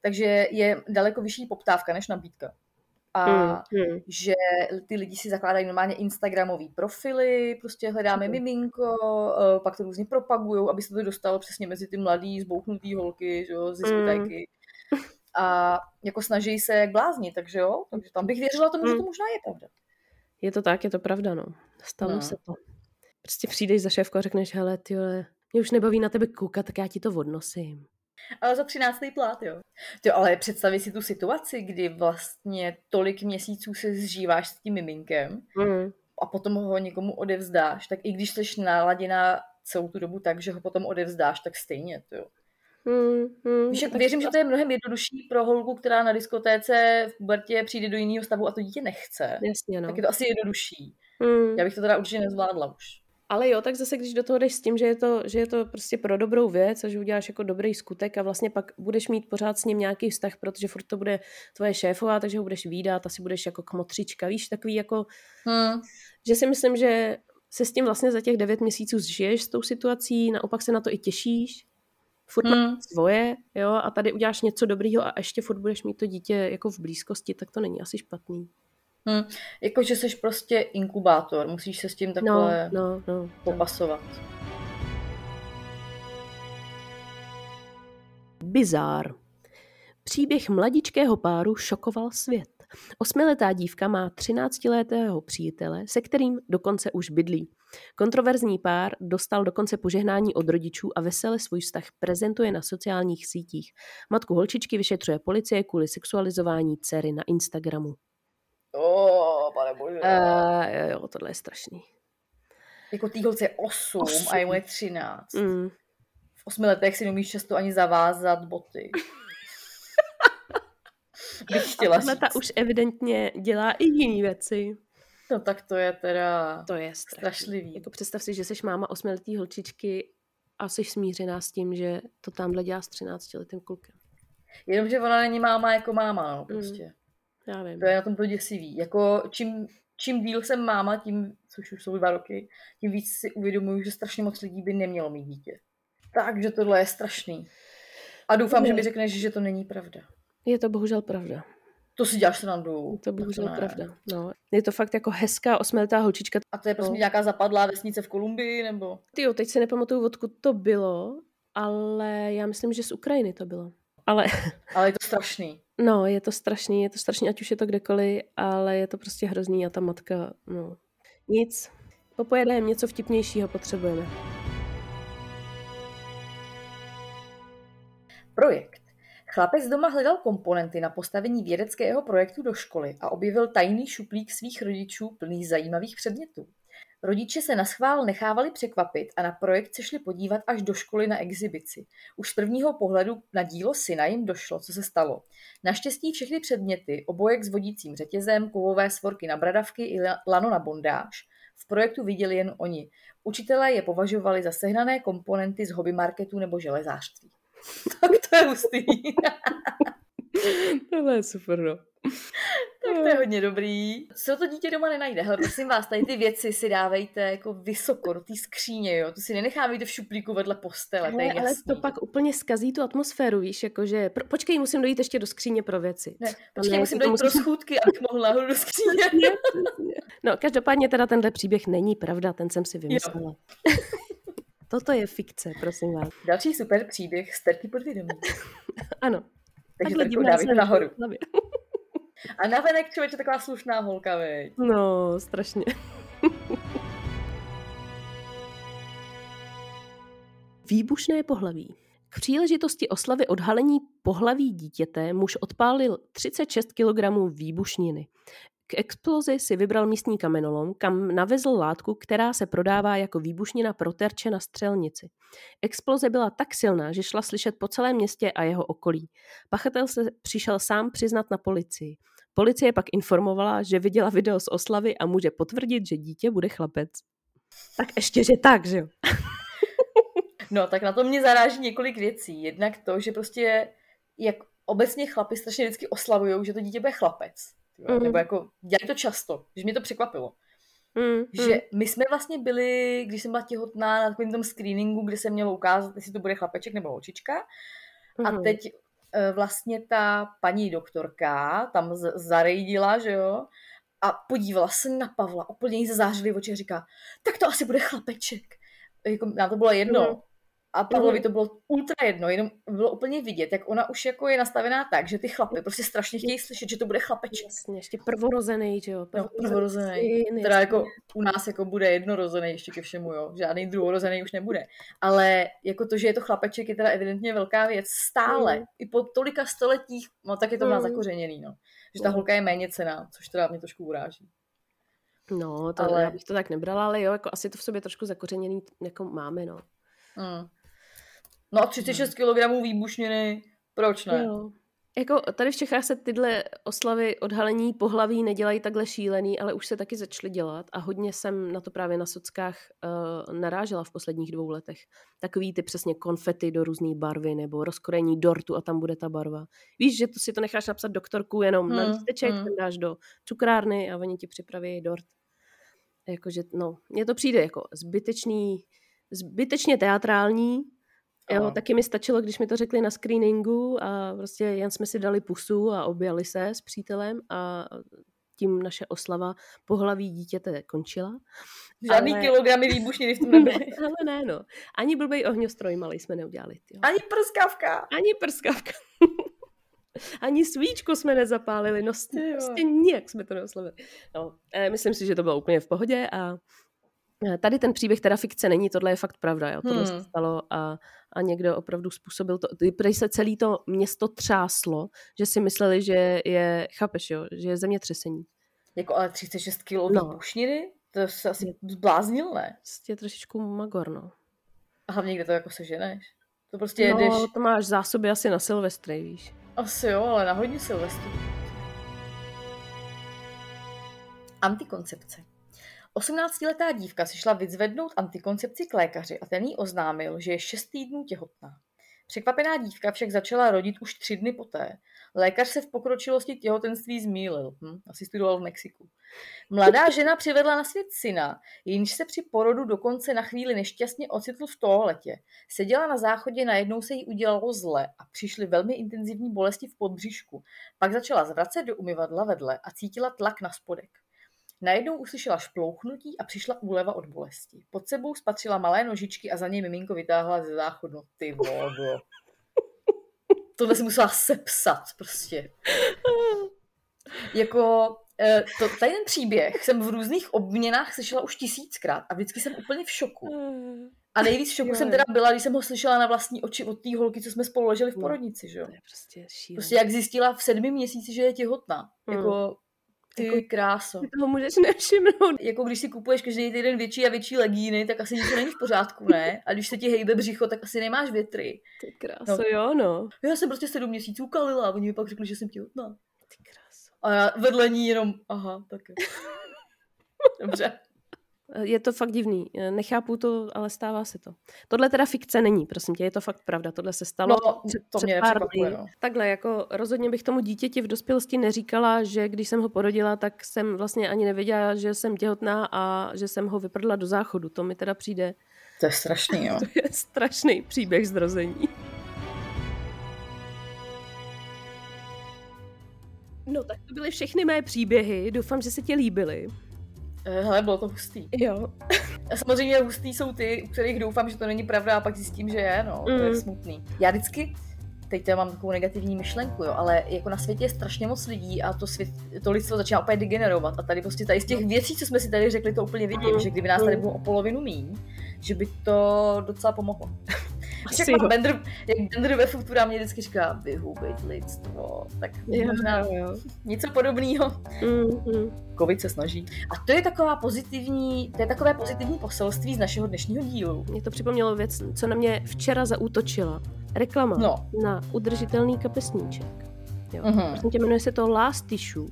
takže je daleko vyšší poptávka než nabídka. A Hmm. Hmm. že ty lidi si zakládají normálně Instagramové profily, prostě hledáme Super. miminko, eh, pak to různě propagují, aby se to dostalo přesně mezi ty mladý, zbouchnutý holky, že jo, z Mm. diskotéky. A jako snaží se jak blázni, takže jo, takže tam bych věřila tomu, že to možná je pravda. Je to tak, je to pravda, no. Stalo No. se to. Prostě přijdeš za šéfku a řekneš, hele, ty mě už nebaví na tebe koukat, tak já ti to odnosím. Ale za 13. plát, jo. Ty, ale představi si tu situaci, kdy vlastně tolik měsíců se zžíváš s tím miminkem Mm. a potom ho někomu odevzdáš, tak i když jsi naladěna celou tu dobu tak, že ho potom odevzdáš, tak stejně, to jo. Mm, mm, Víš, tak věřím, že to je mnohem jednodušší pro holku, která na diskotéce v pubertě přijde do jiného stavu a to dítě nechce. Jasně, no. Tak je to asi jednodušší. Mm. Já bych to teda určitě nezvládla už. Ale jo, tak zase, když do toho jdeš s tím, že je, to, že je to prostě pro dobrou věc a že uděláš jako dobrý skutek a vlastně pak budeš mít pořád s ním nějaký vztah, protože furt to bude tvoje šéfová, takže ho budeš výdat, asi budeš jako kmotřička, víš, takový jako, Hmm. že si myslím, že se s tím vlastně za těch devět měsíců zžiješ s tou situací, naopak se na to i těšíš, furt Hmm. svoje, jo, a tady uděláš něco dobrýho a ještě furt budeš mít to dítě jako v blízkosti, tak to není asi špatný. Hmm. Jako, že jsi prostě inkubátor, musíš se s tím No, takhle no, no. popasovat. Bizár. Příběh mladičkého páru šokoval svět. Osmiletá dívka má 13-letého přítele, se kterým dokonce už bydlí. Kontroverzní pár dostal dokonce požehnání od rodičů a vesele svůj vztah prezentuje na sociálních sítích. Matku holčičky vyšetřuje policie kvůli sexualizování dcery na Instagramu. O, pane bože. Uh, jo, tohle je strašný. Jako tý holce je 8, Osm. a je mu je 13. Mm. V 8 letech si neumíš často ani zavázat boty. Bych chtěla Tohle ta už evidentně dělá i jiné věci. No tak to je teda To je strašný. strašlivý. Jako představ si, že jsi máma osmiletý holčičky a jsi smířená s tím, že to tamhle dělá s 13 letým klukem. Jenomže ona není máma jako máma, no Mm. prostě. Já vím. To je na tom to děsivý. Jako čím, čím díl jsem máma, tím, což už jsou dva roky, tím víc si uvědomuju, že strašně moc lidí by nemělo mít dítě. Takže tohle je strašný. A doufám, že mi řekneš, že to není pravda. Je to bohužel pravda. To si děláš srandu. To bohužel ne. pravda. No. Je to fakt jako hezká osmiletá holčička. A to je prostě No. nějaká zapadlá vesnice v Kolumbii, nebo? Ty jo, teď si nepamatuju, odkud to bylo, ale já myslím, že z Ukrajiny to bylo. Ale Ale je to strašný. no, je to strašný, je to strašný, ať už je to kdekoliv, ale je to prostě hrozný a ta matka, no, nic. Popojedeme něco vtipnějšího potřebujeme. Projekt. Chlapec doma hledal komponenty na postavení vědeckého projektu do školy a objevil tajný šuplík svých rodičů plný zajímavých předmětů. Rodiče se naschvál nechávali překvapit a na projekt se šli podívat až do školy na exibici. Už z prvního pohledu na dílo syna jim došlo, co se stalo. Naštěstí všechny předměty, obojek s vodícím řetězem, kovové svorky na bradavky i lano na bondáž, v projektu viděli jen oni. Učitelé je považovali za sehnané komponenty z hobby marketu nebo železářství. tak to je hustý. Tohle je super, no. Tak to je hodně dobrý. Co to dítě doma nenajde? Hele, prosím vás, tady ty věci si dávejte jako vysoko do té skříně, jo. To si nenechávejte v šuplíku vedle postele, to je ale to pak úplně skazí tu atmosféru, víš, jakože, pro, počkej, musím dojít ještě do skříně pro věci. Ne, počkej, musím dojít pro schůdky, abych mohl nahoru do skříně. No, každopádně teda tenhle příběh není pravda, ten jsem si vymyslela. Toto je fikce, prosím vás. Další super příběh z terky podvědomí. Ano. Takže Takhle tak divná dávej to jsem nahoru. A navenek člověče taková slušná holka, veď. No, strašně. Výbušné pohlaví. K příležitosti oslavy odhalení pohlaví dítěte muž odpálil 36 kg výbušniny. K explozi si vybral místní kamenolom, kam navezl látku, která se prodává jako výbušnina pro terče na střelnici. Exploze byla tak silná, že šla slyšet po celém městě a jeho okolí. Pachatel se přišel sám přiznat na policii. Policie pak informovala, že viděla video z oslavy a může potvrdit, že dítě bude chlapec. Tak ještě, že tak, že jo? No, tak na to mě zaráží několik věcí. Jednak to, že prostě jak obecně chlapi strašně vždycky oslavují, že to dítě bude chlapec. Mm. Mhm. Nebo jako, dělají to často, že mě to překvapilo. Mm, Že my jsme vlastně byli, když jsem byla těhotná na takovém tom screeningu, kde se mělo ukázat, jestli to bude chlapeček nebo holčička. A Mhm. teď eh, vlastně ta paní doktorka tam z- zarejdila, že jo, a podívala se na Pavla, úplně jí zazářily oči a říká, tak to asi bude chlapeček. Jako, nám to bylo jedno. Mhm. A Pavlovi Mhm. to bylo ultra jedno, jenom bylo úplně vidět, jak ona už jako je nastavená tak, že ty chlapy prostě strašně chtějí slyšet, že to bude chlapeček. Jasně, ještě prvorozený, že jo? No, prvorozený. Teda jako u nás jako bude jednorozený ještě ke všemu, jo. Žádný druhorozený už nebude. Ale jako to, že je to chlapeček, je teda evidentně velká věc. Stále. Mm. I po tolika stoletích, no tak je to Mm. zakořeněný, no. Že ta Mm. holka je méně cená, což teda mě trošku uráží. No, to Ale- ale... já bych to tak nebrala, ale jo, jako asi to v sobě trošku zakořeněný jako máme, no. Mm. No a 36 kg výbušniny, proč ne? Jo. Jako tady v Čechách se tyhle oslavy odhalení pohlaví nedělají takhle šílený, ale už se taky začaly dělat a hodně jsem na to právě na sockách uh, narážela v posledních dvou letech. Takový ty přesně konfety do různé barvy nebo rozkrojení dortu a tam bude ta barva. Víš, že to si to necháš napsat doktorku jenom na Hmm, lísteček, hmm. ten dáš do cukrárny a oni ti připraví dort. Jakože, no, mně to přijde jako zbytečný, zbytečně teatrální, Jo, taky mi stačilo, když mi to řekli na screeningu a prostě jen jsme si dali pusu a objali se s přítelem a tím naše oslava pohlaví dítěte končila. Žádný ale- kilogramy výbušniny v tom nebyly. Ale ne, no. Ani blbej ohňostroj malý jsme neudělali. Jo. Ani prskavka. Ani prskavka. Ani svíčku jsme nezapálili, no prostě nijak jsme to neoslavili. No, eh, myslím si, že to bylo úplně v pohodě a tady ten příběh teda fikce není, tohle je fakt pravda, jo. tohle se Hmm. stalo a, a někdo opravdu způsobil to, prej se celé to město třáslo, že si mysleli, že je, chápeš jo, že je zemětřesení. Jako ale 36 kg No. výbušniny? To se asi zbláznil, ne? Prostě trošičku magor, no. A hlavně kde to jako seženeš? To prostě jedeš... No, to máš zásoby asi na Silvestry, víš. Asi jo, ale na hodně Silvestru. Antikoncepce. 18-letá dívka si šla vyzvednout antikoncepci k lékaři a ten jí oznámil, že je 6 týdnů těhotná. Překvapená dívka však začala rodit už tři dny poté. Lékař se v pokročilosti těhotenství zmýlil. Hm, asi studoval v Mexiku. Mladá žena přivedla na svět syna, jenž se při porodu dokonce na chvíli nešťastně ocitl v toaletě. Seděla na záchodě, najednou se jí udělalo zle a přišly velmi intenzivní bolesti v podbříšku. Pak začala zvracet do umyvadla vedle a cítila tlak na spodek. Najednou uslyšela šplouchnutí a přišla úleva od bolesti. Pod sebou spatřila malé nožičky a za něj miminko vytáhla ze záchodu. Ty vogo. Tohle si musela sepsat prostě. Jako Eh, to, tady ten příběh jsem v různých obměnách slyšela už tisíckrát a vždycky jsem úplně v šoku. A nejvíc v šoku Jo, jsem teda byla, když jsem ho slyšela na vlastní oči od té holky, co jsme spolu leželi v No. porodnici, že jo. Prostě šílené. Prostě jak zjistila v sedmi měsíci, že je těhotná. Hmm. Jako, ty Jako- kráso. Ty toho můžeš nevšimnout. Jako když si kupuješ každý týden větší a větší legíny, tak asi něco není v pořádku, ne? A když se ti hejbe břicho, tak asi nemáš větry. Ty kráso, jo no. Já jsem prostě sedm měsíců kalila a oni mi pak řekli, že jsem těhotná. Ty kráso. A já vedle ní jenom, aha, tak jo. Dobře. Je to fakt divný. Nechápu to, ale stává se to. Tohle teda fikce není, prosím tě, je to fakt pravda. Tohle se stalo No, to mě pár dny. no. Takhle, jako rozhodně bych tomu dítěti v dospělosti neříkala, že když jsem ho porodila, tak jsem vlastně ani nevěděla, že jsem těhotná a že jsem ho vyprdla do záchodu. To mi teda přijde, To je strašný, jo. to je strašný příběh zrození. No tak to byly všechny mé příběhy, doufám, že se ti líbily. Eh, Hele, bylo to hustý. Jo. A samozřejmě hustý jsou ty, u kterých doufám, že to není pravda a pak zjistím, že je, no. To je Mm. smutný. Já vždycky, teď teda mám takovou negativní myšlenku, jo, ale jako na světě je strašně moc lidí a to, svět, to lidstvo začíná opět degenerovat. A tady prostě tady z těch věcí, co jsme si tady řekli, to úplně vidím, Mm. že kdyby nás tady Mm. bylo o polovinu míň, že by to docela pomohlo. Víš, Asi jak, Bender, jak Bender ve Futura mě vždycky říká, vyhubit lidstvo, tak Jo, možná jo, něco podobného. Mm, mm. Covid se snaží. A to je taková pozitivní, to je takové pozitivní poselství z našeho dnešního dílu. Mě to připomnělo věc, co na mě včera zaútočila. Reklama No. na udržitelný kapesníček. Jo. Mhm. Prosím tě, jmenuje se to Last Tissue.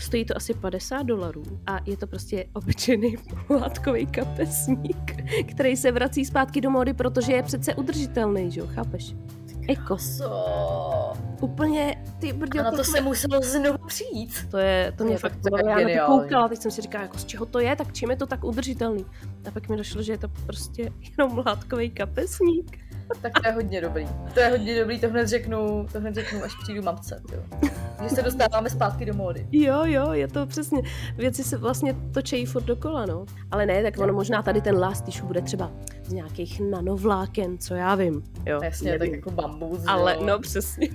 Stojí to asi 50 dolarů a je to prostě obyčejný látkový kapesník, který se vrací zpátky do módy, protože je přece udržitelný, že jo, chápeš? Eko. So. Úplně, ty A na to se muselo znovu přijít. to je, to mě fakt, to bavilo. já na to koukala, teď jsem si říkala, jako z čeho to je, tak čím je to tak udržitelný. A pak mi došlo, že je to prostě jenom látkový kapesník. Tak to je hodně dobrý. To je hodně dobrý, to hned řeknu, to hned řeknu, až přijdu mamce. Jo. Že se dostáváme zpátky do módy. Jo, jo, je to přesně. Věci se vlastně točejí furt dokola, no. Ale ne, tak ono možná tady ten last tissue bude třeba z nějakých nanovláken, co já vím. Jo, Jasně, tak nevím. jako bambus. Ale, jo. no přesně.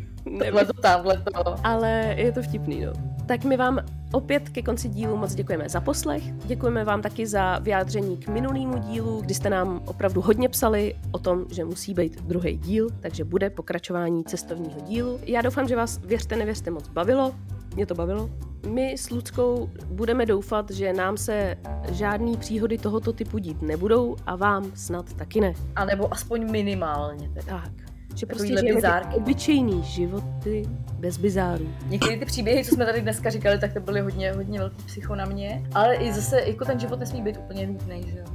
Tohle to, tamhle to. Ale je to vtipný, no. Tak my vám opět ke konci dílu moc děkujeme za poslech. Děkujeme vám taky za vyjádření k minulému dílu, kdy jste nám opravdu hodně psali o tom, že musí být druhý díl, takže bude pokračování cestovního dílu. Já doufám, že vás věřte, nevěřte moc bavilo. Mě to bavilo. My s Luckou budeme doufat, že nám se žádný příhody tohoto typu dít nebudou a vám snad taky ne. A nebo aspoň minimálně teda. Tak. Že prostě žijeme ty bizárky. obyčejný životy bez bizárů. Některé ty příběhy, co jsme tady dneska říkali, tak to byly hodně, hodně velký psycho na mě. Ale i zase, jako ten život nesmí být úplně nudný, že jo.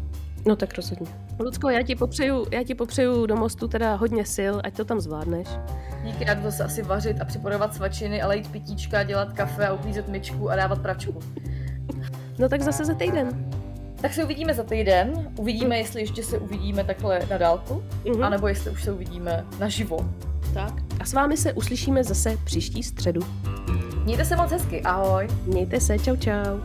No tak rozhodně. Lucko, já ti popřeju, já ti popřeju do mostu teda hodně sil, ať to tam zvládneš. Díky, já jdu zase asi vařit a připravovat svačiny, ale jít pitíčka, dělat kafe a uklízet myčku a dávat pračku. No tak zase za týden. Tak se uvidíme za týden. Uvidíme, jestli ještě se uvidíme takhle na dálku, Mhm. anebo jestli už se uvidíme naživo. Tak. A s vámi se uslyšíme zase příští středu. Mějte se moc hezky, ahoj! Mějte se, čau čau.